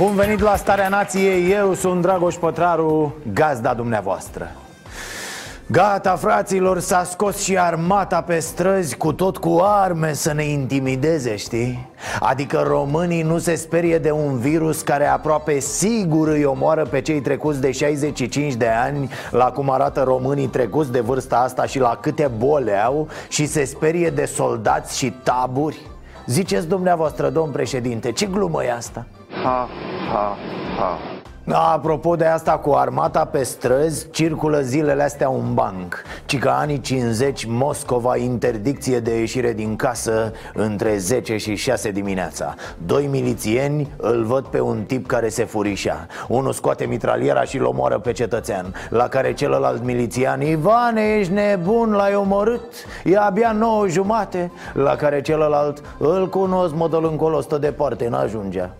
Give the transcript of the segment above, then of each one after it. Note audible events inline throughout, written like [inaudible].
Bun venit la Starea Nației, eu sunt Dragoș Pătraru, gazda dumneavoastră Gata, fraților, s-a scos și armata pe străzi cu tot cu arme să ne intimideze, știi? Adică românii nu se sperie de un virus care aproape sigur îi omoară pe cei trecuți de 65 de ani La cum arată românii trecuți de vârsta asta și la câte bole au Și se sperie de soldați și taburi Ziceți dumneavoastră, domn președinte, ce glumă e asta? Ha, ha, ha. Apropo de asta cu armata pe străzi, circulă zilele astea un banc. Ci că anii 50 Moscova interdicție de ieșire din casă între 10 și 6 dimineața. Doi milițieni îl văd pe un tip care se furișa Unul scoate mitraliera și îl omoară pe cetățean La care celălalt milițian Ivane, ești nebun, l-ai omorât? E abia nouă jumate. La care celălalt îl cunosc, mă dă încolo, stă departe, n-ajungea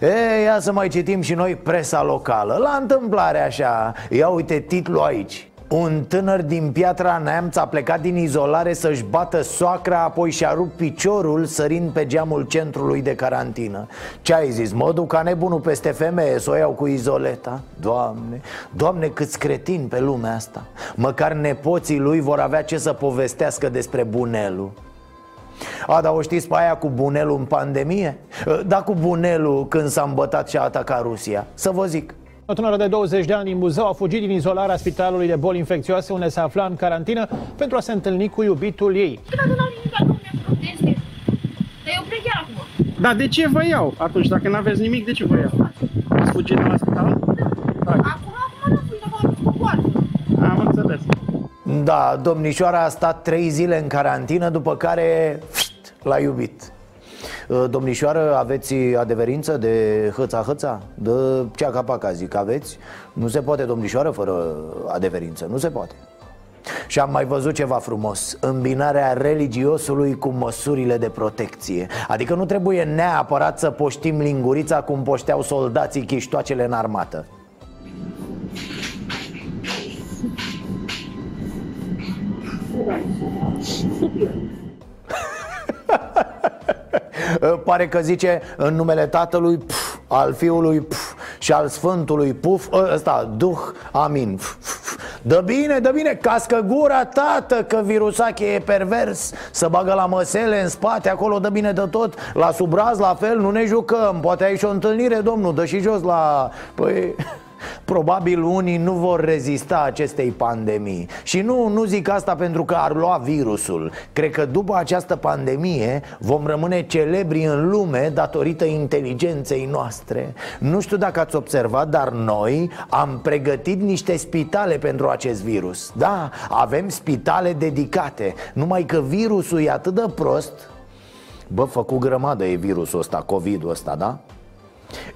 E, ia să mai citim și noi presa locală. La întâmplare așa. Ia uite titlul aici. Un tânăr din Piatra Neamț a plecat din izolare să-și bată soacra Apoi și-a rupt piciorul sărind pe geamul centrului de carantină. Ce ai zis? Mă duc ca nebunul peste femeie să o iau cu izoleta? Doamne, doamne câți cretini pe lumea asta. Măcar nepoții lui vor avea ce să povestească despre bunelul a, dar o știți pe aia cu bunelul în pandemie? Da, cu bunelul când s-a îmbătat și a atacat Rusia Să vă zic o tânără de 20 de ani din Buzău a fugit din izolarea spitalului de boli infecțioase unde se afla în carantină pentru a se întâlni cu iubitul ei. Dar de ce vă iau? Atunci, dacă nu aveți nimic, de ce vă iau? Ați fugit de la spital? Acum, acum nu fug, dar mă Am înțeles. Da, domnișoara a stat trei zile în carantină, după care pșt, l-a iubit Domnișoară, aveți adeverință de hăța-hăța? De cea capaca, zic, aveți? Nu se poate, domnișoară, fără adeverință, nu se poate și am mai văzut ceva frumos Îmbinarea religiosului cu măsurile de protecție Adică nu trebuie neapărat să poștim lingurița cum poșteau soldații chiștoacele în armată Pare că zice în numele tatălui pf, al fiului pf, și al sfântului puf Ăsta, duh, amin pf, Dă bine, dă bine, cască gura, tată, că virusache e pervers Să bagă la măsele în spate, acolo dă bine de tot La subraz, la fel, nu ne jucăm Poate ai și o întâlnire, domnul, dă și jos la... Păi... Probabil unii nu vor rezista acestei pandemii. Și nu, nu zic asta pentru că ar lua virusul. Cred că după această pandemie vom rămâne celebri în lume datorită inteligenței noastre. Nu știu dacă ați observat, dar noi am pregătit niște spitale pentru acest virus. Da, avem spitale dedicate. Numai că virusul e atât de prost. Bă, făcut grămadă e virusul ăsta, COVID-ul ăsta, da?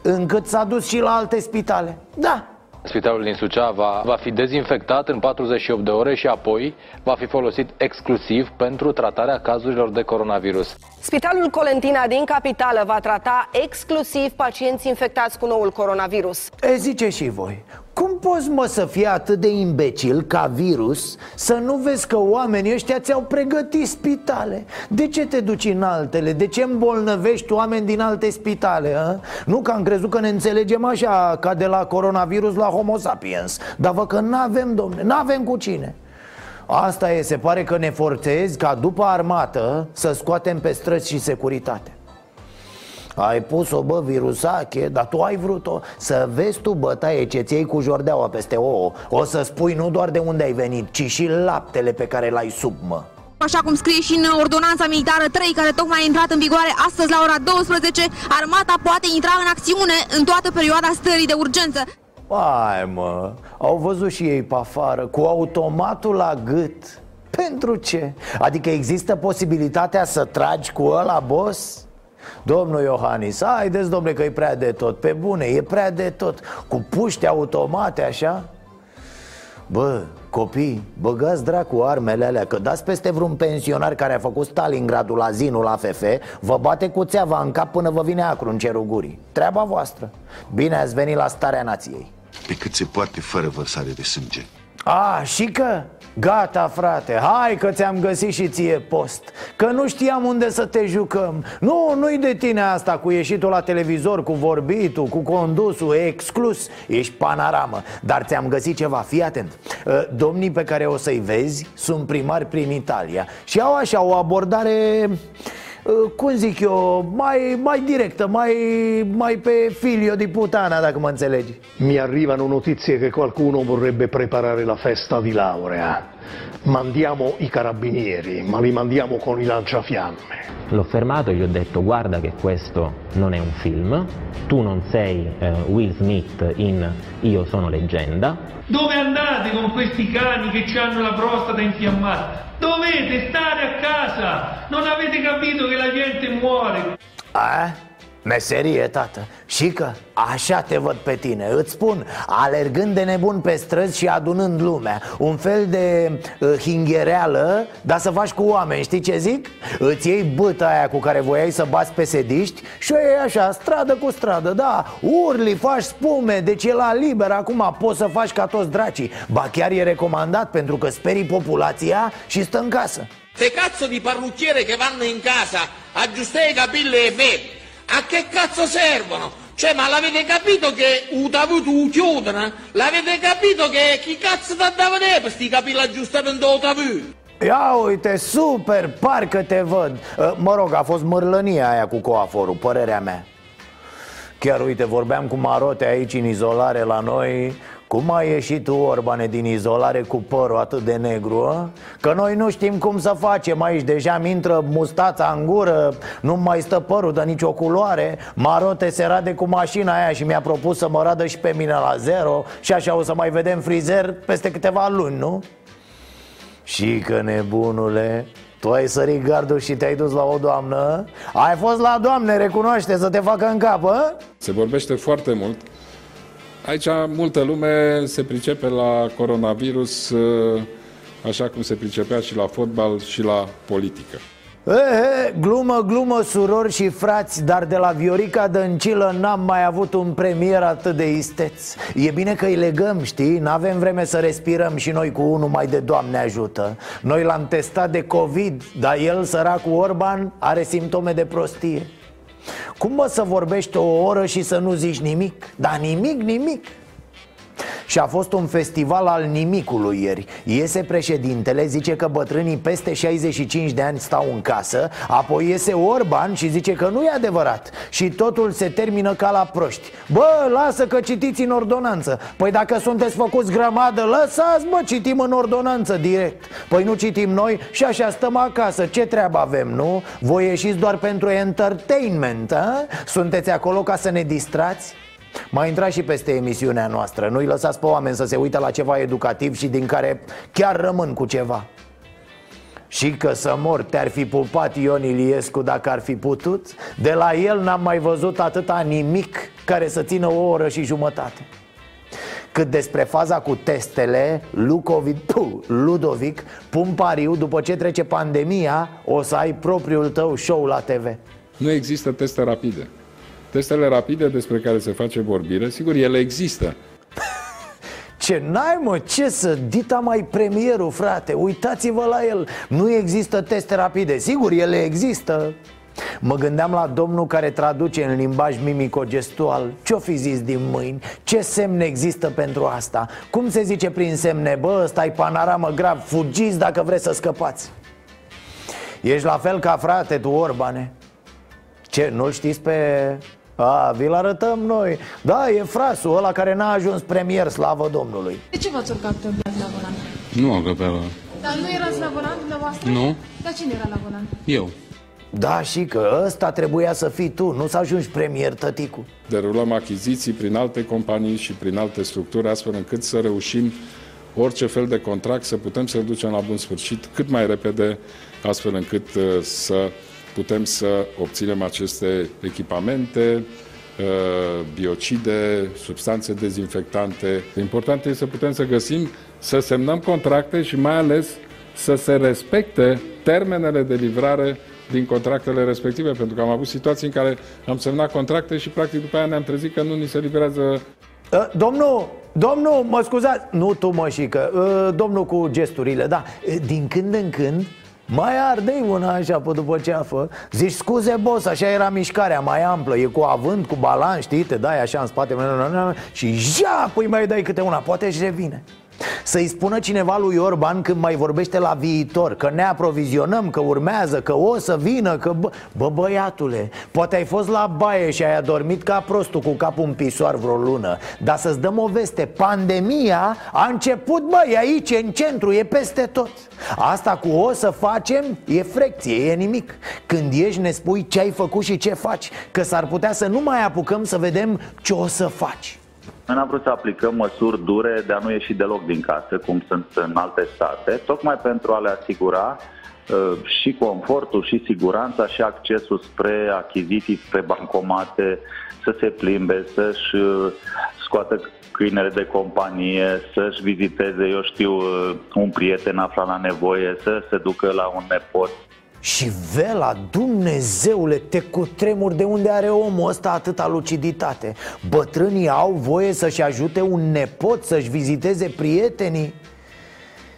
Încât s-a dus și la alte spitale Da, Spitalul din Suceava va fi dezinfectat în 48 de ore și apoi va fi folosit exclusiv pentru tratarea cazurilor de coronavirus. Spitalul Colentina din capitală va trata exclusiv pacienți infectați cu noul coronavirus. E, zice și voi cum poți, mă, să fii atât de imbecil ca virus Să nu vezi că oamenii ăștia ți-au pregătit spitale De ce te duci în altele? De ce îmbolnăvești oameni din alte spitale? A? Nu că am crezut că ne înțelegem așa Ca de la coronavirus la homo sapiens Dar vă că n-avem, domne, n-avem cu cine Asta e, se pare că ne forțezi ca după armată Să scoatem pe străzi și securitate ai pus-o, bă, virusache, dar tu ai vrut-o Să vezi tu bătaie ce ți cu jordeaua peste ouă O să spui nu doar de unde ai venit, ci și laptele pe care l-ai sub, mă Așa cum scrie și în ordonanța militară 3 care tocmai a intrat în vigoare astăzi la ora 12, armata poate intra în acțiune în toată perioada stării de urgență. Hai mă, au văzut și ei pe afară, cu automatul la gât Pentru ce? Adică există posibilitatea să tragi cu ăla, boss? Domnul Iohannis, haideți domnule că e prea de tot Pe bune, e prea de tot Cu puști automate așa? Bă, copii, băgați dracu armele alea Că dați peste vreun pensionar care a făcut Stalingradul la zinul la FF Vă bate cu țeava în cap până vă vine acru în cerul gurii. Treaba voastră. Bine ați venit la starea nației. Pe cât se poate fără vărsare de sânge. A, și că? Gata, frate, hai că ți-am găsit și ție post Că nu știam unde să te jucăm. Nu, nu-i de tine asta cu ieșitul la televizor, cu vorbitul, cu condusul, exclus Ești panaramă, dar ți-am găsit ceva, fii atent. Uh, Domnii pe care o să-i vezi sunt primari prin Italia Și au așa o abordare uh, cum zic eu, mai, mai directă, mai, mai pe figlio di putana, dacă mă înțelegi Mi arrivano notizie che qualcuno vorrebbe preparare la festa di laurea. Mandiamo i carabinieri, ma li mandiamo con i lanciafiamme. L'ho fermato e gli ho detto guarda che questo non è un film, tu non sei eh, Will Smith in Io sono leggenda. Dove andate con questi cani che hanno la prostata infiammata? Dovete stare a casa! Non avete capito che la gente muore! A? Meserie, tată. Și că așa te văd pe tine. Îți spun, alergând de nebun pe străzi și adunând lumea Un fel de uh, hinghereală Dar să faci cu oameni, știi ce zic? Îți iei băta aia cu care voiai să bați pe sediști Și o iei așa, stradă cu stradă, da. Urli, faci spume, deci e la liber. Acum poți să faci ca toți dracii. Ba chiar e recomandat pentru că sperii populația și stă în casă. Ste cazzo di parrucchiere che vanno in casa a aggiustare i capelli ai femmine, a che cazzo servono? Cioè, ma l'avete capito che Utavutu chiudono? L'avete capito che chi cazzo ti dava ne per sti capelli aggiustati in Utavutu? Ia uite, super, parcă te văd Uh, Mă rog, a fost mărlănia aia cu coaforul, părerea mea Chiar uite, vorbeam cu Marote aici în izolare la noi Cum ai ieșit tu, Orbane, din izolare cu părul atât de negru, a? Că noi nu știm cum să facem aici Deja mi intră mustața în gură Nu mai stă părul de nicio culoare Marote se rade cu mașina aia și mi-a propus să mă radă și pe mine la zero Și așa o să mai vedem frizer peste câteva luni, nu? Și că nebunule tu ai sărit gardul și te-ai dus la o doamnă Ai fost la doamne, recunoaște, să te facă în cap, a? Se vorbește foarte mult. Aici multă lume se pricepe la coronavirus uh, așa cum se pricepea și la fotbal și la politică. E, e, glumă, glumă, surori și frați Dar de la Viorica Dăncilă n-am mai avut un premier atât de isteț E bine că îi legăm, știi? N-avem vreme să respirăm și noi cu unul mai de Doamne ajută Noi l-am testat de COVID Dar el, săracul Orban, are simptome de prostie Cum mă să vorbești o oră și să nu zici nimic? Dar nimic, nimic și a fost un festival al nimicului ieri Iese președintele, zice că bătrânii peste 65 de ani stau în casă Apoi iese Orban și zice că nu e adevărat Și totul se termină ca la proști Bă, lasă că citiți în ordonanță Păi dacă sunteți făcuți grămadă, lăsați bă, citim în ordonanță direct Păi nu citim noi și așa stăm acasă Ce treabă avem, nu? Voi ieșiți doar pentru entertainment, a? Sunteți acolo ca să ne distrați? Mai intra și peste emisiunea noastră. Nu-i lăsați pe oameni să se uite la ceva educativ și din care chiar rămân cu ceva. Și că să mor te-ar fi pupat Ion Iliescu dacă ar fi putut. De la el n-am mai văzut atâta nimic care să țină o oră și jumătate. Cât despre faza cu testele, Lucovic, puh, Ludovic pun pariu după ce trece pandemia O să ai propriul tău show la TV Nu există teste rapide. Testele rapide despre care se face vorbire, sigur, ele există. [laughs] Ce n-ai mă, ce să, dita mai premierul frate, uitați-vă la el Nu există teste rapide, sigur ele există Mă gândeam la domnul care traduce în limbaj mimico-gestual Ce-o fi zis din mâini? Ce semne există pentru asta? Cum se zice prin semne? Bă, ăsta e panoramă grav, fugiți dacă vreți să scăpați Ești la fel ca frate tu, Orbane Ce, nu-l știți pe... A, vi-l arătăm noi Da, e frasul ăla care n-a ajuns premier, slavă Domnului De ce v-ați urcat pe Black la volan? Nu am pe la... Dar nu erați la volan dumneavoastră? Nu. Dar cine era la volan? Eu. Da, și că ăsta trebuia să fii tu, nu să ajungi premier, tăticu Derulăm achiziții prin alte companii și prin alte structuri, astfel încât să reușim orice fel de contract să putem să-l ducem la bun sfârșit cât mai repede, astfel încât uh, să putem să obținem aceste echipamente, uh, biocide, substanțe dezinfectante. Important este să putem să găsim, să semnăm contracte și mai ales să se respecte termenele de livrare din contractele respective, pentru că am avut situații în care am semnat contracte și practic după aia ne-am trezit că nu ni se livrează Uh, Domnul, domnul, mă scuzați Nu tu mă șică, uh, domnul cu gesturile Da, uh, din când în când mai ardei una așa pe după ceafă Zici scuze boss, așa era mișcarea mai amplă E cu avânt, cu balan, știi, te dai așa în spate Și ja, păi mai dai câte una, poate își revine să-i spună cineva lui Orban când mai vorbește la viitor Că ne aprovizionăm, că urmează, că o să vină că bă, bă băiatule, poate ai fost la baie și ai adormit ca prostul cu capul în pisoar vreo lună. Dar să-ți dăm o veste, pandemia a început, bă, e aici, e în centru, e peste tot. Asta cu o să facem e frecție, e nimic. Când ești ne spui ce ai făcut și ce faci Că s-ar putea să nu mai apucăm să vedem ce o să faci noi n-am vrut să aplicăm măsuri dure de a nu ieși deloc din casă, cum sunt în alte state, tocmai pentru a le asigura uh, și confortul, și siguranța, și accesul spre achiziții, spre bancomate, să se plimbe, să-și uh, scoată câinele de companie, să-și viziteze, eu știu, uh, un prieten aflat la nevoie, să se ducă la un nepot și Vela, Dumnezeule, te cutremur de unde are omul ăsta atâta luciditate Bătrânii au voie să-și ajute un nepot să-și viziteze prietenii?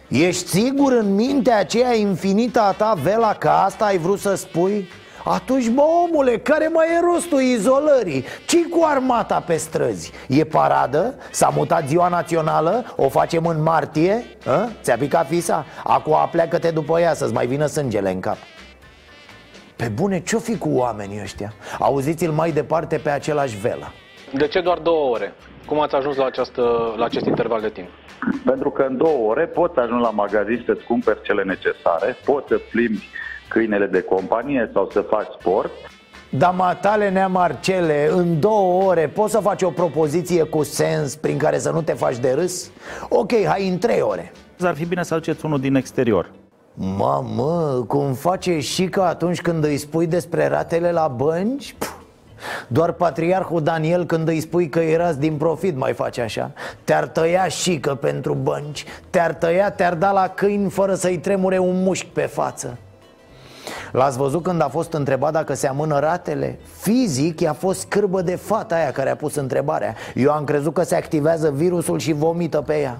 Ești sigur în mintea aceea infinită a ta, Vela, că asta ai vrut să spui? Atunci, bă, omule, care mai e rostul izolării? ce cu armata pe străzi? E paradă? S-a mutat ziua națională? O facem în martie? A? Ți-a picat fisa? Acum apleacă-te după ea să-ți mai vină sângele în cap pe bune, ce-o fi cu oamenii ăștia? Auziți-l mai departe pe același Vela De ce doar două ore? Cum ați ajuns la, această, la acest interval de timp? Pentru că în două ore poți ajunge la magazin să-ți cumperi cele necesare, poți să plimbi câinele de companie sau să faci sport. Dar matale nea Marcele, în două ore poți să faci o propoziție cu sens prin care să nu te faci de râs? Ok, hai în trei ore Ar fi bine să aduceți unul din exterior Mamă, cum face și că atunci când îi spui despre ratele la bănci? Puh. Doar patriarhul Daniel când îi spui că erați din profit mai face așa Te-ar tăia și că pentru bănci Te-ar tăia, te-ar da la câini fără să-i tremure un mușchi pe față L-ați văzut când a fost întrebat dacă se amână ratele? Fizic i-a fost scârbă de fata aia care a pus întrebarea Eu am crezut că se activează virusul și vomită pe ea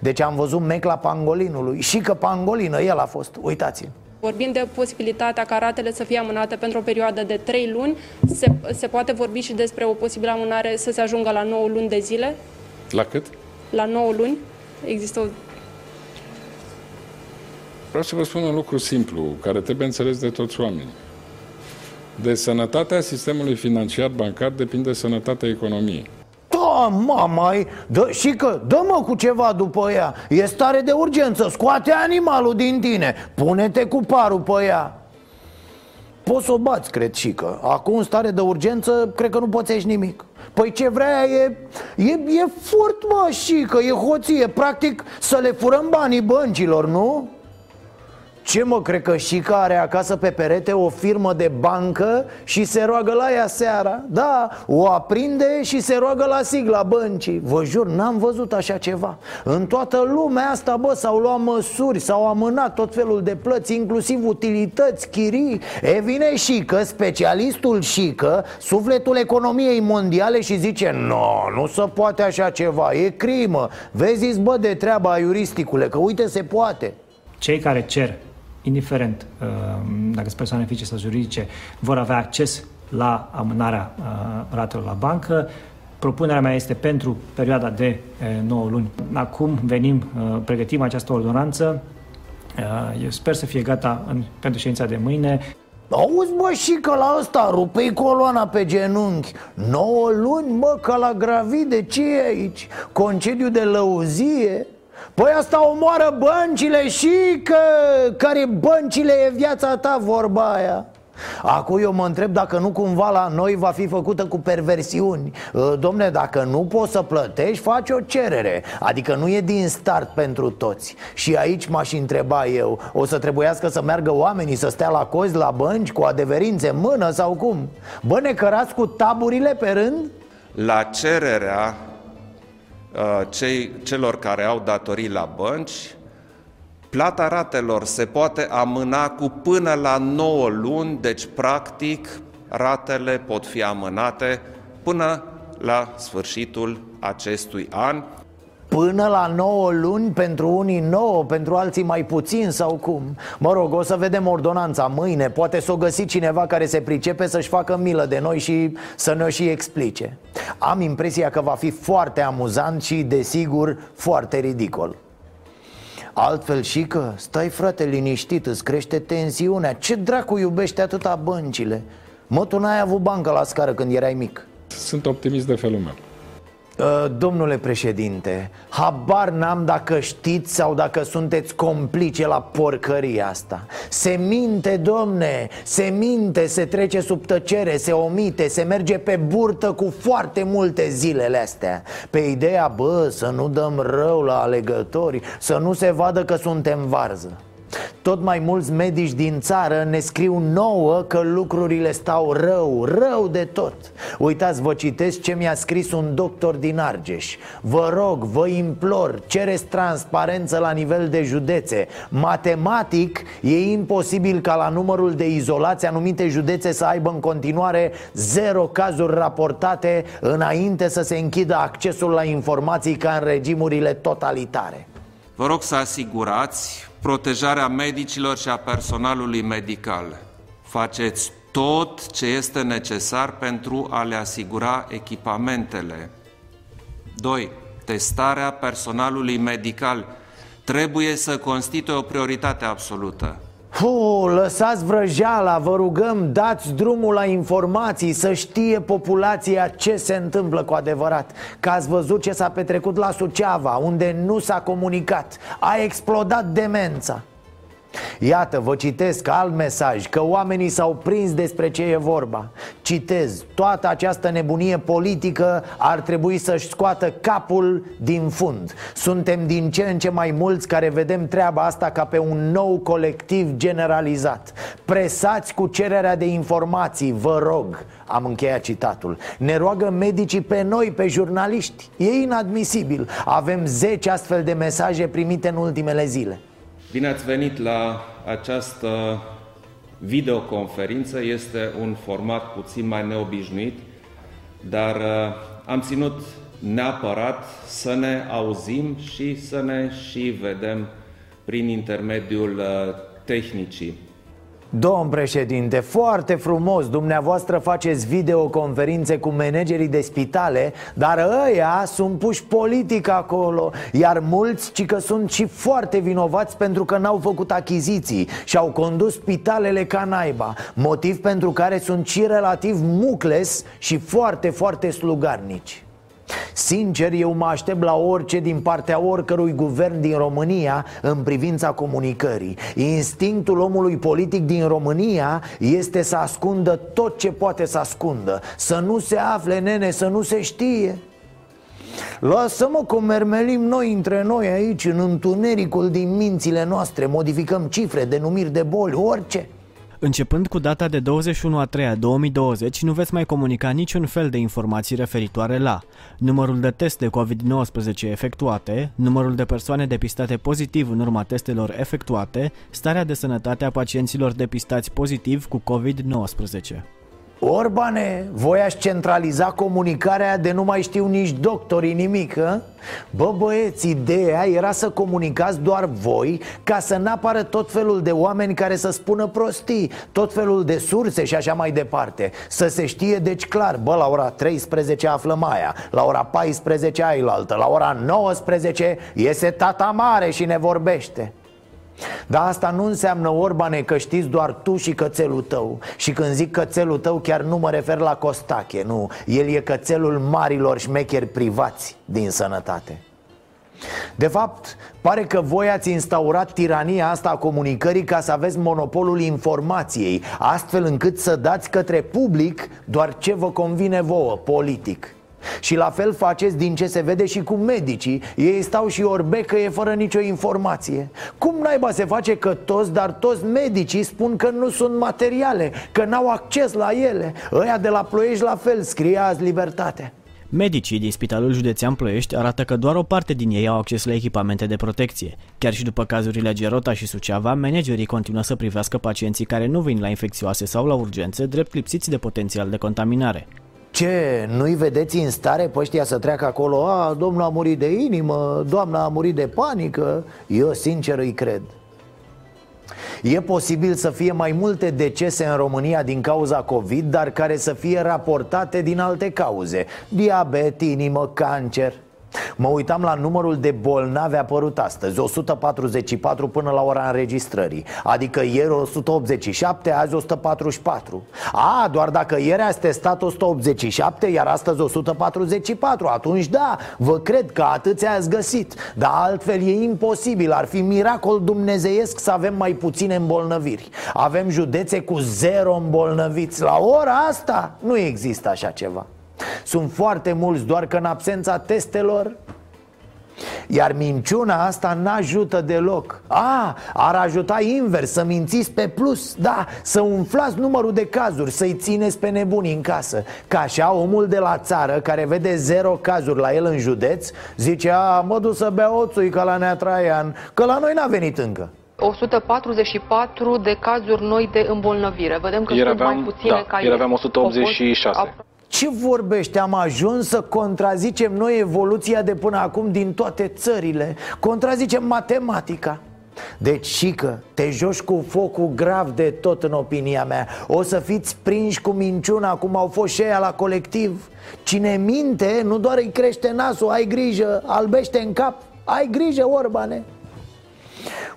deci am văzut mecla pangolinului Și că pangolină el a fost, uitați-l Vorbim de posibilitatea ca ratele să fie amânate pentru o perioadă de 3 luni. Se, se poate vorbi și despre o posibilă amânare să se ajungă la 9 luni de zile? La cât? La 9 luni. Există o... Vreau să vă spun un lucru simplu, care trebuie înțeles de toți oamenii. De sănătatea sistemului financiar bancar depinde sănătatea economiei. Da, mama, dă, și că dă-mă cu ceva după ea. E stare de urgență, scoate animalul din tine. Pune-te cu parul pe ea. Poți să o bați, cred și că. Acum, în stare de urgență, cred că nu poți nimic. Păi ce vrea e, e, e furt, mă, și că e hoție. Practic să le furăm banii băncilor, nu? Ce mă, cred că și care are acasă pe perete o firmă de bancă și se roagă la ea seara. Da, o aprinde și se roagă la sigla băncii. Vă jur, n-am văzut așa ceva. În toată lumea asta, bă, s-au luat măsuri, s-au amânat tot felul de plăți Inclusiv utilități, chirii. E vine și că specialistul și că Sufletul economiei mondiale și zice Nu, no, nu se poate așa ceva, e crimă. Vezi, bă, de treaba iuristicule, că uite se poate. Cei care cer indiferent uh, dacă sunt persoane fizice sau juridice, vor avea acces la amânarea uh, ratelor la bancă. Propunerea mea este pentru perioada de 9 uh, luni. Acum venim, pregătim această ordonanță. Eu sper să fie gata în, pentru ședința de mâine. Auzi, bă, și că la ăsta rupei coloana pe genunchi 9 luni, bă, ca la gravide, ce e aici? Concediu de lăuzie? Păi asta omoară băncile și că care băncile e viața ta vorba aia Acum eu mă întreb dacă nu cumva la noi va fi făcută cu perversiuni Ă, Domne, dacă nu poți să plătești, faci o cerere Adică nu e din start pentru toți Și aici m-aș întreba eu O să trebuiască să meargă oamenii să stea la cozi la bănci cu adeverințe în mână sau cum? Bă, ne cărați cu taburile pe rând? La cererea uh, cei, celor care au datorii la bănci, plata ratelor se poate amâna cu până la 9 luni, deci practic ratele pot fi amânate până la sfârșitul acestui an. Până la 9 luni pentru unii 9, pentru alții mai puțin sau cum? Mă rog, o să vedem ordonanța mâine. Poate să o găsi cineva care se pricepe să-și facă milă de noi și să ne-o și explice. Am impresia că va fi foarte amuzant și, desigur, foarte ridicol. Altfel și că, stai frate liniștit, îți crește tensiunea. Ce dracu iubește atâta băncile? Mă, tu n-ai avut bancă la scară când erai mic. Sunt optimist de felul meu. Uh, Domnule președinte, habar n-am dacă știți sau dacă sunteți complice la porcăria asta. Se minte, domne, se minte, se trece sub tăcere, se omite, se merge pe burtă cu foarte multe zilele astea. Pe ideea, bă, să nu dăm rău la alegători, să nu se vadă că suntem varză tot mai mulți medici din țară ne scriu nouă că lucrurile stau rău, rău de tot. Uitați, vă citesc ce mi-a scris un doctor din Argeș. Vă rog, vă implor, cereți transparență la nivel de județe. Matematic, e imposibil ca la numărul de izolați anumite județe să aibă în continuare zero cazuri raportate Înainte să se închidă accesul la informații ca în regimurile totalitare. Vă rog să asigurați protejarea medicilor și a personalului medical. Faceți tot ce este necesar pentru a le asigura echipamentele. 2. Testarea personalului medical trebuie să constituie o prioritate absolută. Fu, lăsați vrăjeala, vă rugăm, dați drumul la informații Să știe populația ce se întâmplă cu adevărat. Că ați văzut ce s-a petrecut la Suceava Unde nu s-a comunicat. A explodat demența Iată, vă citesc alt mesaj Că oamenii s-au prins despre ce e vorba. Citez Toată această nebunie politică Ar trebui să-și scoată capul din fund. Suntem din ce în ce mai mulți Care vedem treaba asta ca pe un nou colectiv generalizat. Presați cu cererea de informații, vă rog am încheiat citatul. Ne roagă medicii pe noi, pe jurnaliști. E inadmisibil. Avem 10 astfel de mesaje primite în ultimele zile Bine ați venit la această videoconferință. Este un format puțin mai neobișnuit, dar uh, am ținut neapărat să ne auzim și să ne și vedem prin intermediul uh, tehnicii. Domn președinte, foarte frumos Dumneavoastră faceți videoconferințe cu managerii de spitale Dar ăia sunt puși politic acolo Iar mulți, ci că sunt și foarte vinovați pentru că n-au făcut achiziții Și au condus spitalele ca naiba Motiv pentru care sunt și relativ mucles și foarte, foarte slugarnici Sincer, eu mă aștept la orice din partea oricărui guvern din România în privința comunicării. Instinctul omului politic din România este să ascundă tot ce poate să ascundă. Să nu se afle, nene, să nu se știe. Lasă-mă că mermelim noi între noi aici În întunericul din mințile noastre. Modificăm cifre, denumiri de boli, orice Începând cu data de 21 a 3 a 2020, nu veți mai comunica niciun fel de informații referitoare la numărul de teste COVID-19 efectuate, numărul de persoane depistate pozitiv în urma testelor efectuate, starea de sănătate a pacienților depistați pozitiv cu COVID-19. Orbane, voi aș centraliza comunicarea de nu mai știu nici doctorii nimic, hă? Bă băieți, ideea era să comunicați doar voi Ca să n-apară tot felul de oameni care să spună prostii Tot felul de surse și așa mai departe Să se știe deci clar Bă, la ora 13 aflăm aia La ora 14 ailaltă La ora 19 iese tata mare și ne vorbește dar asta nu înseamnă, Orbane, că știți doar tu și cățelul tău. Și când zic cățelul tău, chiar nu mă refer la Costache, nu. El e cățelul marilor șmecheri privați din sănătate. De fapt, pare că voi ați instaurat tirania asta a comunicării ca să aveți monopolul informației Astfel încât să dați către public doar ce vă convine vouă, politic și la fel faceți din ce se vede și cu medicii Ei stau și orbecăie fără nicio informație Cum naiba se face că toți, dar toți medicii spun că nu sunt materiale Că n-au acces la ele Ăia de la Ploiești la fel, scrie azi libertate Medicii din Spitalul Județean Ploiești arată că doar o parte din ei au acces la echipamente de protecție. Chiar și după cazurile Gerota și Suceava, managerii continuă să privească pacienții care nu vin la infecțioase sau la urgențe, drept lipsiți de potențial de contaminare. Ce, nu-i vedeți în stare pe ăștia să treacă acolo? A, domnul a murit de inimă, doamna a murit de panică. Eu sincer îi cred. E posibil să fie mai multe decese în România din cauza COVID Dar care să fie raportate din alte cauze. Diabet, inimă, cancer Mă uitam la numărul de bolnavi apărut astăzi 144 până la ora înregistrării Adică ieri 187, azi 144 A, doar dacă ieri ați testat 187, iar astăzi 144 Atunci da, vă cred că atâția ați găsit. Dar altfel e imposibil, ar fi miracol dumnezeiesc să avem mai puține îmbolnăviri. Avem județe cu zero îmbolnăviți. La ora asta nu există așa ceva sunt foarte mulți, doar că în absența testelor iar minciuna asta n-ajută deloc A, ar ajuta invers, să mințiți pe plus Da, să umflați numărul de cazuri, să-i țineți pe nebuni în casă Ca așa omul de la țară, care vede zero cazuri la el în județ Zice, a, mă duc să bea oțui ca la Nea Traian Că la noi n-a venit încă 144 de cazuri noi de îmbolnăvire. Vedem că ieri sunt aveam, mai puține da, ca ieri. aveam 186. Ce vorbește? Am ajuns să contrazicem noi evoluția de până acum din toate țările. Contrazicem matematica. Deci și că te joci cu focul grav de tot în opinia mea. O să fiți prinși cu minciuna cum au fost și aia la colectiv. Cine minte nu doar îi crește nasul, ai grijă, albește în cap Ai grijă, Orbane.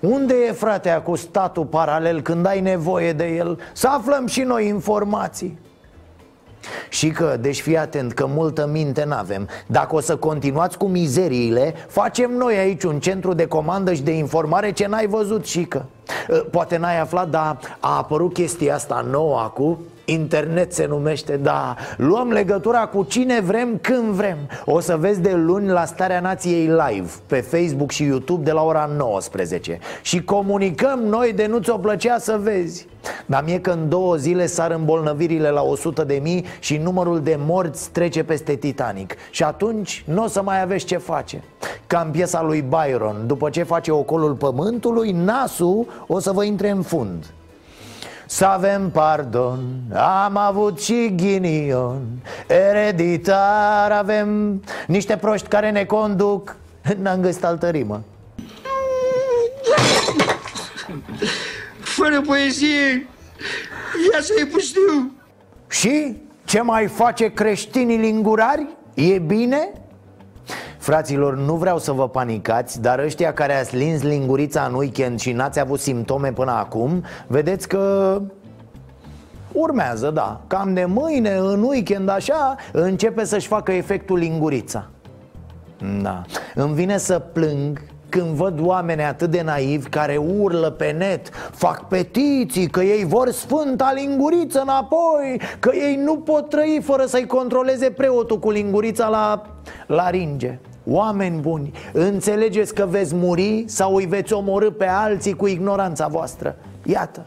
Unde e fratea cu statul paralel când ai nevoie de el? Să aflăm și noi informații și că, deci fii atent că multă minte n-avem. Dacă o să continuați cu mizeriile Facem noi aici un centru de comandă și de informare ce n-ai văzut și că. Ă, Poate n-ai aflat, dar a apărut chestia asta nouă acum Internet se numește, da. Luăm legătura cu cine vrem, când vrem. O să vezi de luni la Starea Nației Live Pe Facebook și YouTube de la ora 19 Și comunicăm noi de nu ți-o plăcea să vezi. Dar mie că în două zile sar îmbolnăvirile la 100 de mii Și numărul de morți trece peste Titanic. Și atunci nu o să mai aveți ce face. Ca în piesa lui Byron După ce face ocolul pământului Nasul o să vă intre în fund să avem pardon Am avut și ghinion Ereditar avem Niște proști care ne conduc N-am găsit altă rimă Fără poezie Viața e pustiu Și? Ce mai face creștinii lingurari? E bine? Fraților, nu vreau să vă panicați, dar ăștia care ați lins lingurița în weekend și n-ați avut simptome până acum Vedeți că urmează, da Cam de mâine, în weekend, așa, începe să-și facă efectul lingurița. Da, îmi vine să plâng când văd oameni atât de naivi care urlă pe net Fac petiții că ei vor sfânta linguriță înapoi Că ei nu pot trăi fără să-i controleze preotul cu lingurița la, la ringe Oameni buni, înțelegeți că veți muri sau îi veți omorâ pe alții cu ignoranța voastră Iată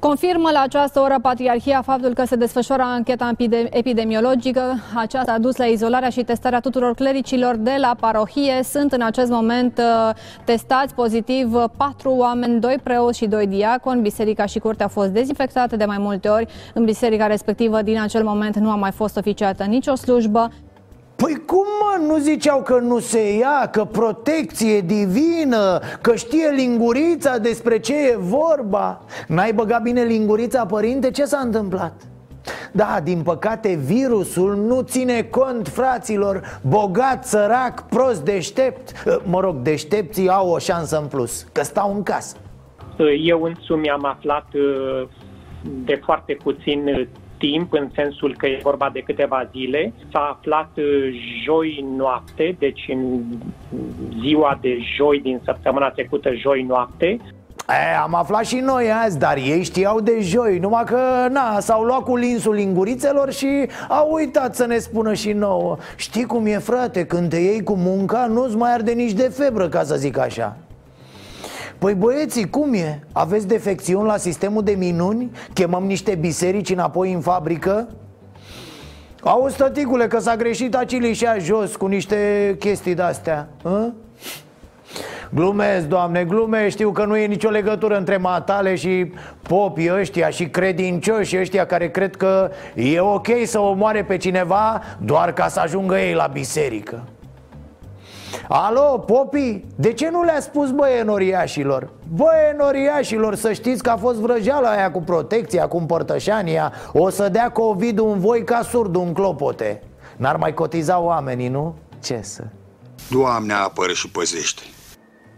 Confirmă la această oră Patriarhia faptul că se desfășoară ancheta epidemiologică. Aceasta a dus la izolarea și testarea tuturor clericilor de la parohie. Sunt în acest moment uh, testați pozitiv patru oameni, doi preoți și doi diaconi. Biserica și curtea au fost dezinfectate de mai multe ori. În biserica respectivă, din acel moment, nu a mai fost oficiată nicio slujbă. Păi cum mă, nu ziceau că nu se ia, că protecție divină, că știe lingurița despre ce e vorba. N-ai băgat bine lingurița, părinte? Ce s-a întâmplat? Da, din păcate virusul nu ține cont, fraților. Bogat, sărac, prost, deștept. Mă rog, deștepții au o șansă în plus, că stau în casă. Eu însumi am aflat uh, de foarte puțin timp, în sensul că e vorba de câteva zile. S-a aflat uh, joi noapte, deci în ziua de joi din săptămâna trecută, joi noapte. E, am aflat și noi azi, dar ei știau de joi Numai că, na, s-au luat cu linsul lingurițelor și au uitat să ne spună și nouă Știi cum e, frate, când te iei cu munca, nu-ți mai arde nici de febră, ca să zic așa Păi băieții, cum e? Aveți defecțiuni la sistemul de minuni? Chemăm niște biserici înapoi în fabrică? Auzi, tăticule, că s-a greșit acilii și jos cu niște chestii de-astea a? Glumesc, doamne, glumesc Știu că nu e nicio legătură între matale și popii ăștia Și credincioși ăștia care cred că e ok să omoare pe cineva Doar ca să ajungă ei la biserică Alo, Popi, de ce nu le-a spus băie noriașilor? Băie noriașilor, să știți că a fost vrăjeala aia cu protecția, cu împărtășania O să dea covid în voi ca surd în clopote N-ar mai cotiza oamenii, nu? Ce să... Doamne apără și păzește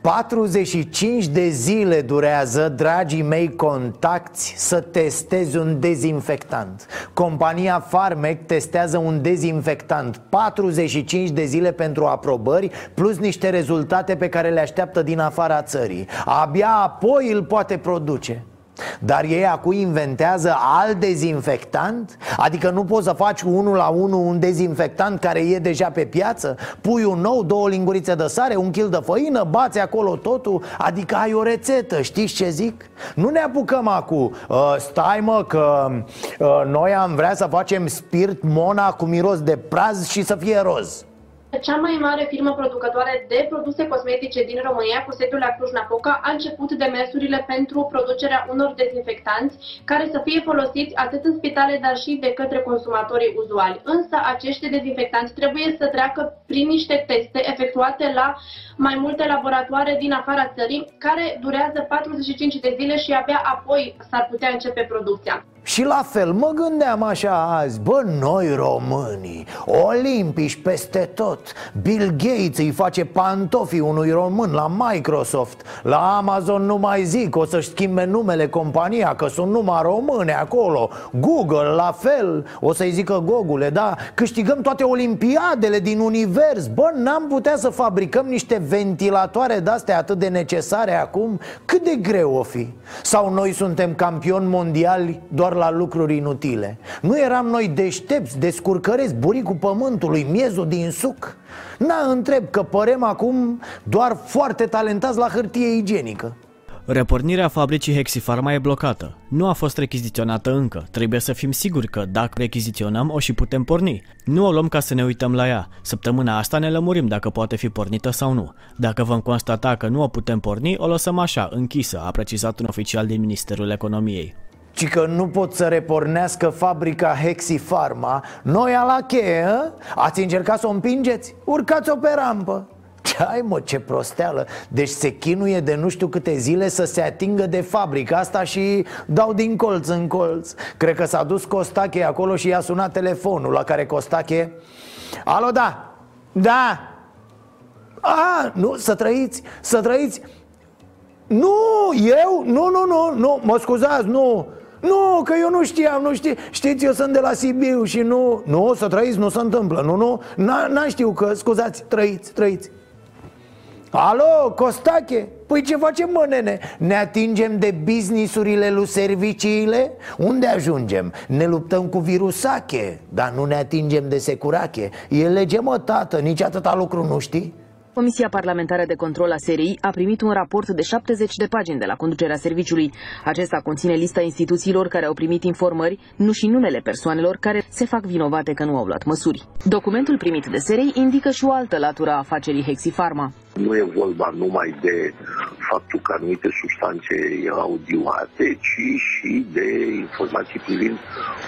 45 de zile durează, dragii mei contacti, să testezi un dezinfectant. Compania Farmec testează un dezinfectant. 45 de zile pentru aprobări Plus niște rezultate pe care le așteaptă din afara țării. Abia apoi îl poate produce dar ei acum inventează alt dezinfectant? Adică nu poți să faci unul la unul un dezinfectant care e deja pe piață? Pui un nou, două lingurițe de sare, un kil de făină, bați acolo totul Adică ai o rețetă, știți ce zic? Nu ne apucăm acum uh, Stai mă că uh, noi am vrea să facem spirit mona cu miros de praz și să fie roz cea mai mare firmă producătoare de produse cosmetice din România, cu sediul la Cluj-Napoca, a început demersurile pentru producerea unor dezinfectanți care să fie folosiți atât în spitale, dar și de către consumatorii uzuali. Însă acești dezinfectanți trebuie să treacă prin niște teste efectuate la mai multe laboratoare din afara țării, care durează 45 de zile și abia apoi s-ar putea începe producția. Și la fel mă gândeam așa azi Bă, noi românii Olimpici peste tot Bill Gates îi face pantofii unui român la Microsoft La Amazon nu mai zic O să-și schimbe numele compania Că sunt numai române acolo. Google la fel O să-i zică Google, da? Câștigăm toate olimpiadele din univers. Bă, n-am putea să fabricăm niște ventilatoare de-astea atât de necesare acum? Cât de greu o fi? Sau noi suntem campioni mondiali doar doar la lucruri inutile Nu eram noi deștepți, descurcăreți, buricul pământului, miezul din suc Na, întreb că părem acum doar foarte talentați la hârtie igienică Repornirea fabricii Hexifarma e blocată. Nu a fost rechiziționată încă. Trebuie să fim siguri că dacă rechiziționăm, o și putem porni. Nu o luăm ca să ne uităm la ea. Săptămâna asta ne lămurim dacă poate fi pornită sau nu. Dacă vom constata că nu o putem porni, o lăsăm așa, închisă, a precizat un oficial din Ministerul Economiei ci că nu pot să repornească fabrica Hexi Pharma. Noi la cheie, a? ați încercat să o împingeți? Urcați-o pe rampă. Ce ai mă, ce prosteală. Deci se chinuie de nu știu câte zile să se atingă de fabrica asta și dau din colț în colț. Cred că s-a dus Costache acolo și i-a sunat telefonul La care Costache Alo, da, da. A, nu, să trăiți, să trăiți. Nu, eu, nu, nu, nu, nu, mă scuzați, nu nu, că eu nu știam, nu știu Știți, eu sunt de la Sibiu și nu Nu, să trăiți, nu se întâmplă Nu, nu, n-am știu că, scuzați, trăiți, trăiți Alo, Costache? Păi ce facem, mă, nene? Ne atingem de businessurile lui serviciile? Unde ajungem? Ne luptăm cu virusache, dar nu ne atingem de securache E lege, mă, tată, nici atâta lucru nu știi? Comisia Parlamentară de Control a SRI a primit un raport de 70 de pagini de la conducerea serviciului. Acesta conține lista instituțiilor care au primit informări, nu și numele persoanelor care se fac vinovate că nu au luat măsuri. Documentul primit de SRI indică și o altă latură a afacerii Hexifarma. Nu e vorba numai de faptul că anumite substanțe erau audioate, ci și de informații privind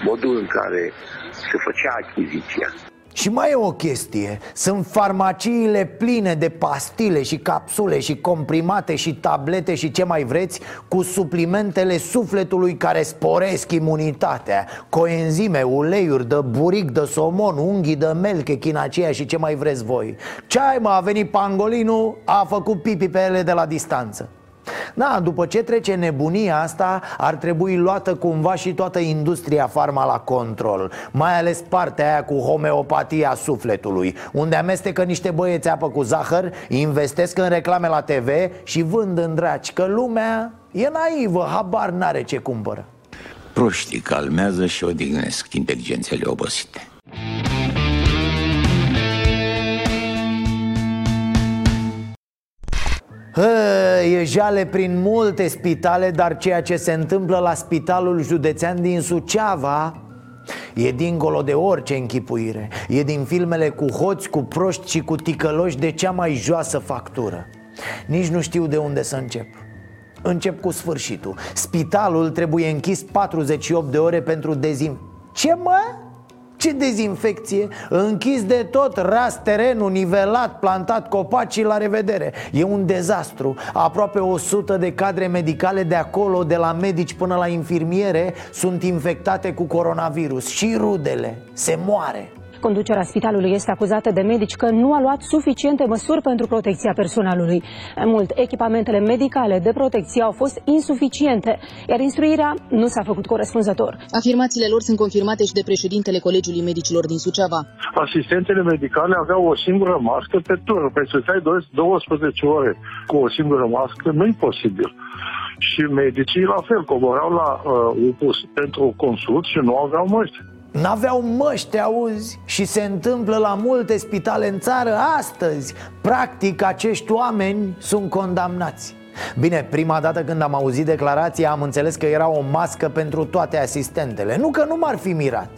modul în care se făcea achiziția. Și mai e o chestie Sunt farmaciile pline de pastile și capsule și comprimate și tablete și ce mai vreți Cu suplimentele sufletului care sporesc imunitatea. Coenzime, uleiuri de buric, de somon, unghii de melche, chinacia și ce mai vreți voi. Ce ai mă, a venit pangolinul, a făcut pipi pe ele de la distanță Da, după ce trece nebunia asta Ar trebui luată cumva și toată industria farma la control Mai ales partea aia cu homeopatia sufletului Unde amestecă niște băieți apă cu zahăr Investesc în reclame la TV și vând în draci Că lumea e naivă, habar n-are ce cumpără Proștii calmează și odihnesc inteligențele obosite. Hă, E jale prin multe spitale, dar ceea ce se întâmplă la spitalul județean din Suceava E dincolo de orice închipuire. E din filmele cu hoți, cu proști și cu ticăloși de cea mai joasă factură. Nici nu știu de unde să încep. Încep cu sfârșitul. Spitalul trebuie închis 48 de ore pentru dezin... Ce mă? Ce dezinfecție? Închis de tot, ras terenul, nivelat, plantat copaci și la revedere. E un dezastru. Aproape 100 de cadre medicale de acolo, de la medici până la infirmiere Sunt infectate cu coronavirus. Și rudele, se moare Conducerea spitalului este acuzată de medici că nu a luat suficiente măsuri pentru protecția personalului. Mai mult, echipamentele medicale de protecție au fost insuficiente, iar instruirea nu s-a făcut corespunzător. Afirmațiile lor sunt confirmate și de președintele Colegiului Medicilor din Suceava. Asistentele medicale aveau o singură mască pe turn. Păi să stai 12 ore cu o singură mască nu e posibil. Și medicii la fel, coborau la uh, UPUS pentru consult și nu aveau măști. N-aveau măști, auzi? Și se întâmplă la multe spitale în țară. Astăzi Practic, acești oameni sunt condamnați. Bine, prima dată când am auzit declarația am înțeles că era o mască pentru toate asistentele. Nu că nu m-ar fi mirat.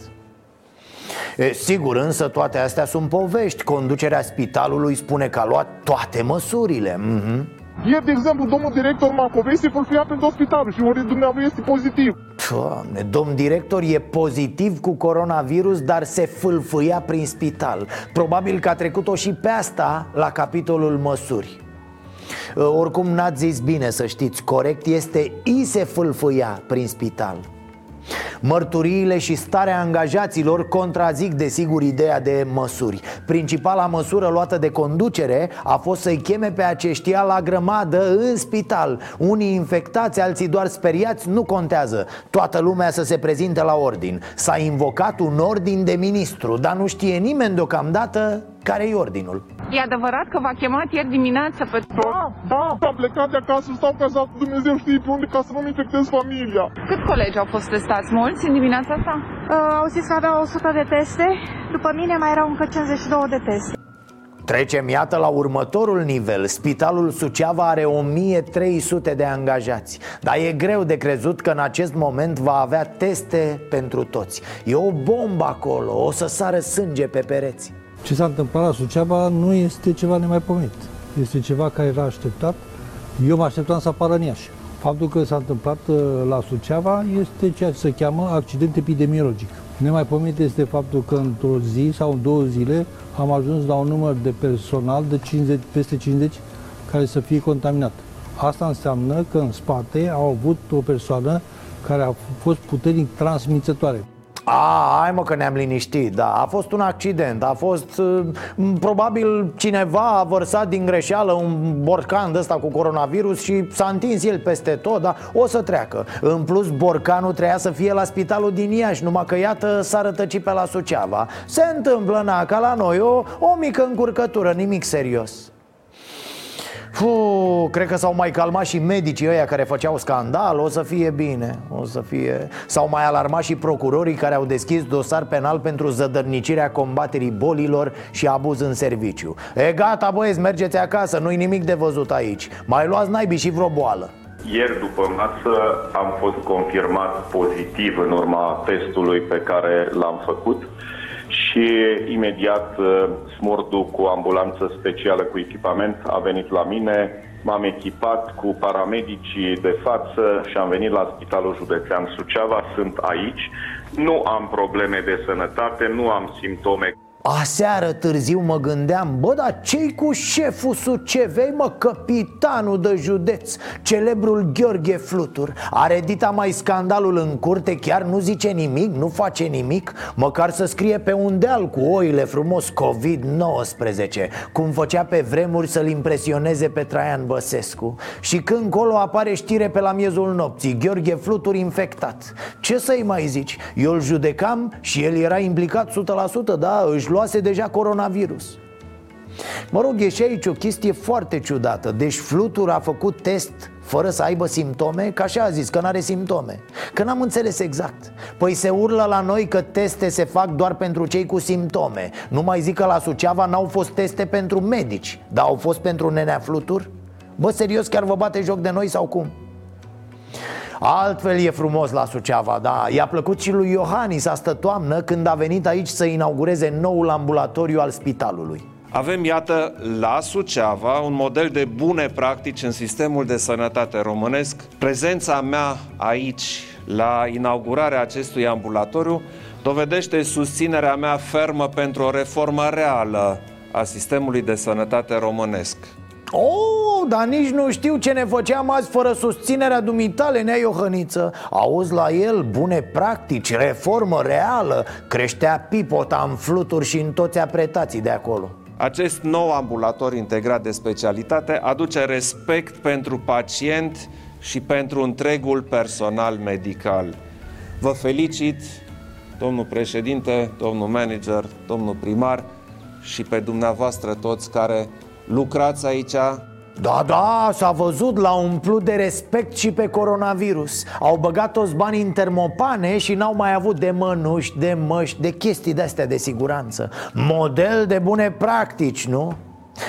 E, sigur, însă toate astea sunt povești. Conducerea spitalului spune că a luat toate măsurile. Mm-hmm. Ieri, de exemplu, domnul director Macovei se fâlfâia pentru spital și ori dumneavoastră este pozitiv. Doamne, domn director e pozitiv cu coronavirus, dar se fâlfâia prin spital. Probabil că a trecut-o și pe asta la capitolul măsuri. Oricum n-ați zis bine să știți, corect este I se fâlfâia prin spital Mărturiile și starea angajaților contrazic desigur ideea de măsuri. Principala măsură luată de conducere a fost să-i cheme pe aceștia la grămadă în spital. Unii infectați, alții doar speriați, nu contează. Toată lumea să se prezinte la ordin. S-a invocat un ordin de ministru, dar nu știe nimeni deocamdată care e ordinul? E adevărat că v-a chemat ieri dimineață pe Da, da, am plecat de acasă, stau cazat, Dumnezeu știe pe unde, ca să nu-mi infectez familia. Cât colegi au fost testați? Mulți în dimineața asta? Uh, au zis că aveau 100 de teste, după mine mai erau încă 52 de teste. Trecem, iată, la următorul nivel Spitalul Suceava are 1300 de angajați Dar e greu de crezut că în acest moment va avea teste pentru toți E o bombă acolo, o să sară sânge pe pereți ce s-a întâmplat la Suceava nu este ceva nemaipomenit. Este ceva care era așteptat. Eu mă așteptam să apară în Iași. Faptul că s-a întâmplat uh, la Suceava este ceea ce se cheamă accident epidemiologic. Nemaipomenit este faptul că într-o zi sau în două zile am ajuns la un număr de personal de 50, peste 50 care să fie contaminat. Asta înseamnă că în spate au avut o persoană care a fost puternic transmițătoare. A, hai mă că ne-am liniștit, da, a fost un accident A fost, uh, probabil cineva a vărsat din greșeală un borcan de ăsta cu coronavirus Și s-a întins el peste tot, dar o să treacă. În plus, borcanul treia să fie la spitalul din Iași Numai că iată s-a rătăcit pe la Suceava. Se întâmplă, na, ca la noi, o, o mică încurcătură, nimic serios Puh, cred că s-au mai calmat și medicii ăia care făceau scandal. O să fie bine, o să fie. S-au mai alarmat și procurorii care au deschis dosar penal Pentru zădărnicirea combaterii bolilor și abuz în serviciu. E gata băieți, mergeți acasă, nu-i nimic de văzut aici. Mai luați naibii și vreo boală. Ieri după masă am fost confirmat pozitiv în urma testului pe care l-am făcut și imediat uh, smurdul cu ambulanță specială cu echipament a venit la mine, m-am echipat cu paramedicii de față și am venit la Spitalul Județean Suceava, sunt aici, nu am probleme de sănătate, nu am simptome Aseară târziu mă gândeam Bă, dar ce cu șeful Sucevei, mă, capitanul de județ Celebrul Gheorghe Flutur? Are dita mai scandalul în curte Chiar nu zice nimic, nu face nimic? Măcar să scrie pe un deal cu oile frumos COVID-19 Cum făcea pe vremuri să-l impresioneze pe Traian Băsescu. Și când colo apare știre pe la miezul nopții Gheorghe Flutur infectat. Ce să-i mai zici? Eu îl judecam și el era implicat 100% Da, își luase deja coronavirus. Mă rog, e și aici o chestie foarte ciudată. Deci Flutur a făcut test fără să aibă simptome, ca așa a zis, că nu are simptome. Că n-am înțeles exact. Păi se urlă la noi că teste se fac doar pentru cei cu simptome. Nu mai zic că la Suceava n-au fost teste pentru medici Dar au fost pentru nenea Flutur? Bă, serios, chiar vă bate joc de noi sau cum? Altfel e frumos la Suceava, da I-a plăcut și lui Iohannis astă toamnă Când a venit aici să inaugureze noul ambulatoriu al spitalului avem, iată, la Suceava un model de bune practici în sistemul de sănătate românesc. Prezența mea aici, la inaugurarea acestui ambulatoriu, dovedește susținerea mea fermă pentru o reformă reală a sistemului de sănătate românesc. Oh, dar nici nu știu ce ne făceam azi fără susținerea dumitale, Nea Iohăniță. Auzi la el bune practici, reformă reală. Creștea pipota în fluturi și în toți apretații de acolo. Acest nou ambulator integrat de specialitate aduce respect pentru pacient și pentru întregul personal medical. Vă felicit, domnul președinte, domnul manager, domnul primar și pe dumneavoastră toți care lucrați aici? Da, da, s-a văzut, l-au umplut de respect și pe coronavirus. Au băgat toți banii în termopane și n-au mai avut de mănuși, de măști, de chestii de-astea de siguranță. Model de bune practici, nu?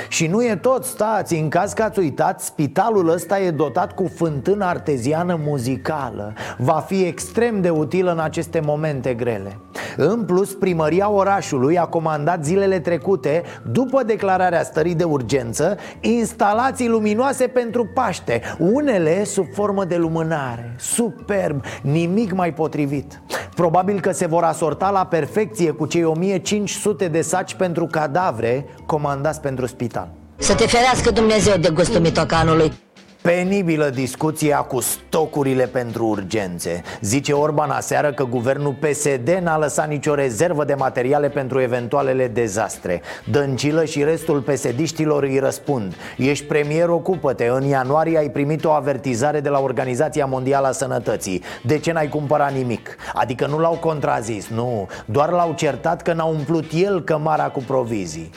Și nu e tot, stați, în caz că ați uitat, spitalul ăsta e dotat cu fântână arteziană muzicală. Va fi extrem de util în aceste momente grele În plus, primăria orașului a comandat zilele trecute, după declararea stării de urgență, instalații luminoase pentru Paște Unele sub formă de lumânare, superb, nimic mai potrivit. Probabil că se vor asorta la perfecție cu cei 1500 de saci pentru cadavre comandați pentru spital. Să te ferească Dumnezeu de gustul mitocanului Penibilă discuția cu stocurile pentru urgențe. Zice Orban aseară că guvernul PSD n-a lăsat nicio rezervă de materiale pentru eventualele dezastre. Dăncilă și restul pesediștilor îi răspund. Ești premier, ocupă-te. În ianuarie ai primit o avertizare de la Organizația Mondială a Sănătății. De ce n-ai cumpărat nimic? Adică nu l-au contrazis, nu. Doar l-au certat că n-a umplut el cămara cu provizii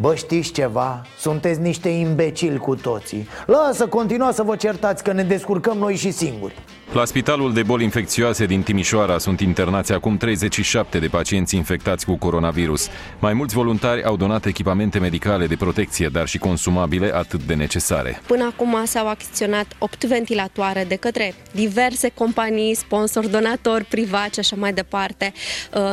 Bă, știți ceva? Sunteți niște imbecili cu toții Lasă, continua să vă certați că ne descurcăm noi și singuri La Spitalul de Boli Infecțioase din Timișoara sunt internați acum 37 de pacienți infectați cu coronavirus. Mai mulți voluntari au donat echipamente medicale de protecție, dar și consumabile atât de necesare. Până acum s-au achiziționat 8 ventilatoare de către diverse companii, sponsori, donatori privați și așa mai departe,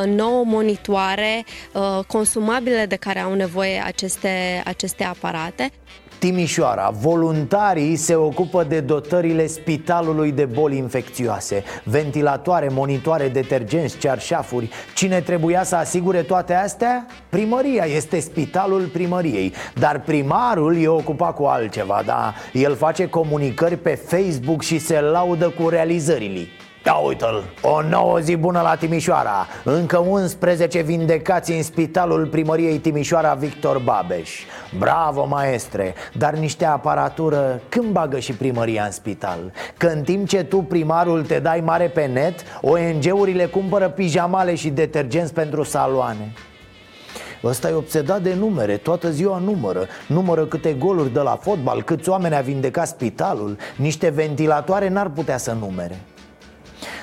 9 uh, monitoare, uh, consumabile de care au nevoie aceste, aceste aparate. Timișoara, voluntarii se ocupă de dotările spitalului de boli infecțioase. Ventilatoare, monitoare, detergenți, cearșafuri. Cine trebuia să asigure toate astea? Primăria, este spitalul primăriei. Dar primarul e ocupat cu altceva, da? El face comunicări pe Facebook și se laudă cu realizările Ia uite-l, o nouă zi bună la Timișoara. Încă 11 vindecați în spitalul primăriei Timișoara Victor Babeș. Bravo, maestre, dar niște aparatură când bagă și primăria în spital? Că în timp ce tu, primarul, te dai mare pe net ONG-urile cumpără pijamale și detergenți pentru saloane. Ăsta e obsedat de numere, toată ziua numără. Numără câte goluri de la fotbal, câți oameni a vindecat spitalul. Niște ventilatoare n-ar putea să numere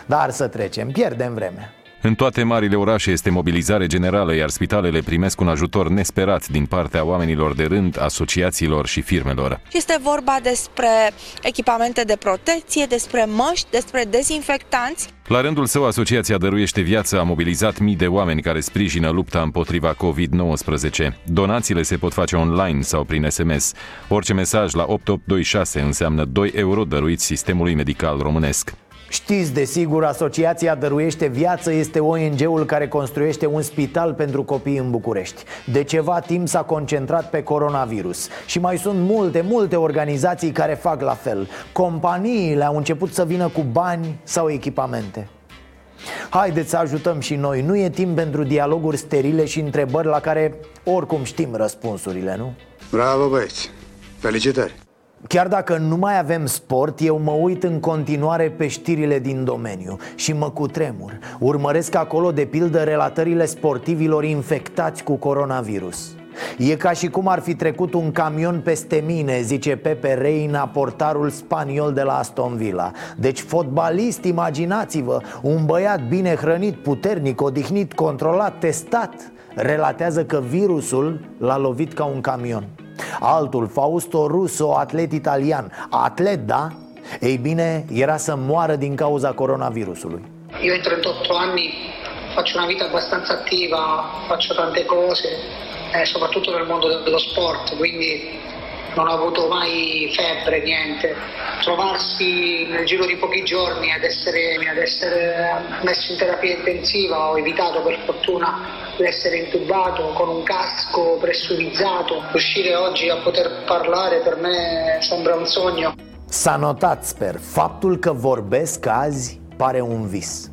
dar să trecem, pierdem vreme în toate marile orașe este mobilizare generală, iar spitalele primesc un ajutor nesperat din partea oamenilor de rând, asociațiilor și firmelor. Este vorba despre echipamente de protecție, despre măști, despre dezinfectanți. La rândul său, Asociația Dăruiește Viață a mobilizat mii de oameni care sprijină lupta împotriva COVID-19. Donațiile se pot face online sau prin SMS. Orice mesaj la 8826 înseamnă 2 euro dăruiți sistemului medical românesc. Știți, desigur, Asociația Dăruiește Viață este ONG-ul care construiește un spital pentru copii în București De ceva timp s-a concentrat pe coronavirus Și mai sunt multe, multe organizații care fac la fel Companiile au început să vină cu bani sau echipamente Haideți să ajutăm și noi Nu e timp pentru dialoguri sterile și întrebări la care oricum știm răspunsurile, nu? Bravo, băieți! Felicitări! Chiar dacă nu mai avem sport, eu mă uit în continuare pe știrile din domeniu și mă cutremur. Urmăresc acolo, de pildă, relatările sportivilor infectați cu coronavirus. E ca și cum ar fi trecut un camion peste mine, zice Pepe Reina, portarul spaniol de la Aston Villa. Deci fotbalist, imaginați-vă, un băiat bine hrănit, puternic, odihnit, controlat, testat Relatează că virusul l-a lovit ca un camion Altul, Fausto Russo, atlet italian Atlet, da? Ei bine, era să moară din cauza coronavirusului Io in 38 anni faccio una vita abbastanza attiva, faccio tante cose, eh, soprattutto nel mondo dello sport, quindi non ho avuto mai febbre, niente. Trovarsi nel giro di pochi giorni ad essere, ad essere messo in terapia intensiva, ho evitato per fortuna di essere intubato con un casco pressurizzato. Riuscire oggi a poter parlare per me sembra un sogno. S-a notat, sper, faptul că vorbesc azi pare un vis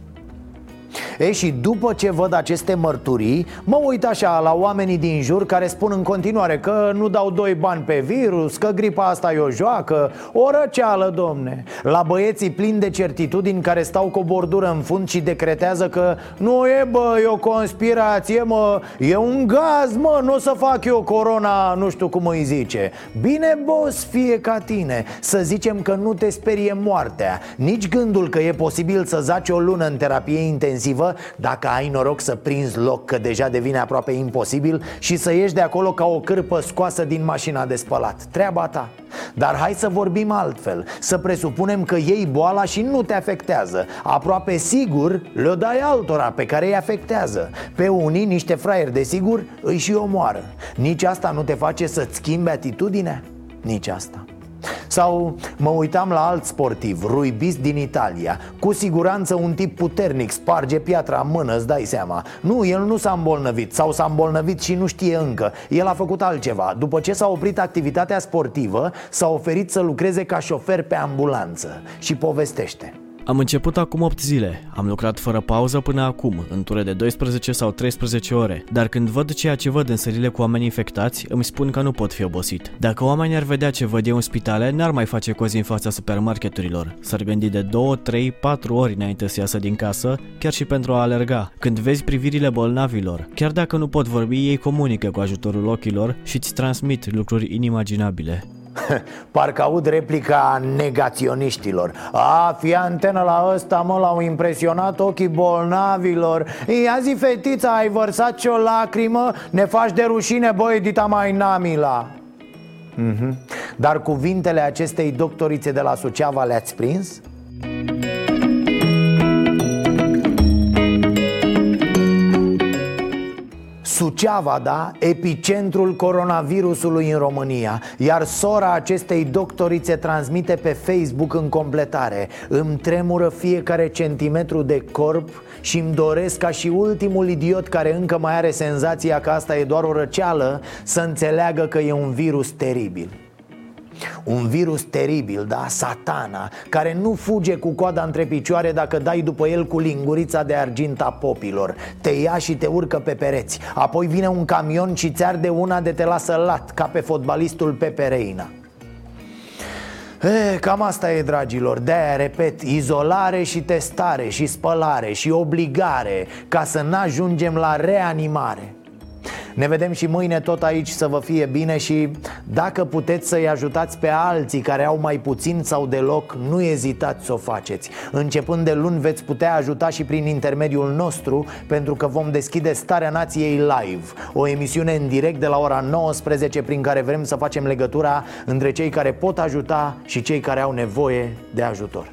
E și după ce văd aceste mărturii, mă uit așa la oamenii din jur care spun în continuare că nu dau doi bani pe virus, că gripa asta e o joacă, o răceală, domne. La băieții plini de certitudini care stau cu o bordură în fund și decretează că nu e, bă, e o conspirație, mă, e un gaz, mă, nu o să fac eu corona, nu știu cum îi zice. Bine, boss, fie ca tine, să zicem că nu te sperie moartea. Nici gândul că e posibil să zaci o lună în terapie intensivă dacă ai noroc să prinzi loc, că deja devine aproape imposibil Și să ieși de acolo ca o cârpă scoasă din mașina de spălat. Treaba ta. Dar hai să vorbim altfel Să presupunem că iei boala și nu te afectează. Aproape sigur le dai altora pe care îi afectează. Pe unii, niște fraieri de sigur, îi și omoară. Nici asta nu te face să-ți schimbi atitudinea? Nici asta sau mă uitam la alt sportiv, ruibist din Italia. Cu siguranță un tip puternic, sparge piatra în mână, îți dai seama. Nu, el nu s-a îmbolnăvit sau s-a îmbolnăvit și nu știe încă. El a făcut altceva. După ce s-a oprit activitatea sportivă, s-a oferit să lucreze ca șofer pe ambulanță. Și povestește am început acum 8 zile. Am lucrat fără pauză până acum, în ture de 12 sau 13 ore. Dar când văd ceea ce văd în sările cu oameni infectați, îmi spun că nu pot fi obosit. Dacă oamenii ar vedea ce văd eu în spitale, n-ar mai face cozi în fața supermarketurilor. S-ar gândi de 2, 3, 4 ori înainte să iasă din casă, chiar și pentru a alerga. Când vezi privirile bolnavilor, chiar dacă nu pot vorbi, ei comunică cu ajutorul ochilor și îți transmit lucruri inimaginabile. [laughs] Parcă aud replica negaționiștilor A, fi antenă la ăsta, mă, l-au impresionat ochii bolnavilor Ia zi, fetița, ai vărsat ce o lacrimă? Ne faci de rușine, băi, dita mai namila mm-hmm. Dar cuvintele acestei doctorițe de la Suceava le-ați prins? Suceava, da? Epicentrul coronavirusului în România. Iar sora acestei doctorițe transmite pe Facebook în completare. Îmi tremură fiecare centimetru de corp și îmi doresc ca și ultimul idiot care încă mai are senzația că asta e doar o răceală Să înțeleagă că e un virus teribil un virus teribil, da, satana Care nu fuge cu coada între picioare dacă dai după el cu lingurița de argint a popilor. Te ia și te urcă pe pereți. Apoi vine un camion și ți de una de te lasă lat Ca pe fotbalistul Pepe Reina. E, cam asta e, dragilor, de-aia repet, izolare și testare și spălare și obligare Ca să n-ajungem la reanimare ne vedem și mâine tot aici să vă fie bine și dacă puteți să-i ajutați pe alții care au mai puțin sau deloc, nu ezitați să o faceți. Începând de luni veți putea ajuta și prin intermediul nostru pentru că vom deschide Starea Nației Live, o emisiune în direct de la ora 19 prin care vrem să facem legătura între cei care pot ajuta și cei care au nevoie de ajutor.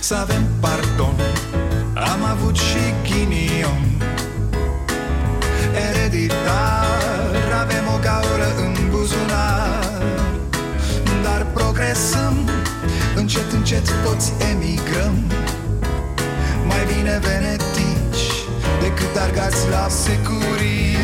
Să avem pardon, am avut și ghinion ereditar Avem o gaură în buzunar. Dar progresăm în încet, încet toți emigrăm. Mai bine venetici decât argați la securii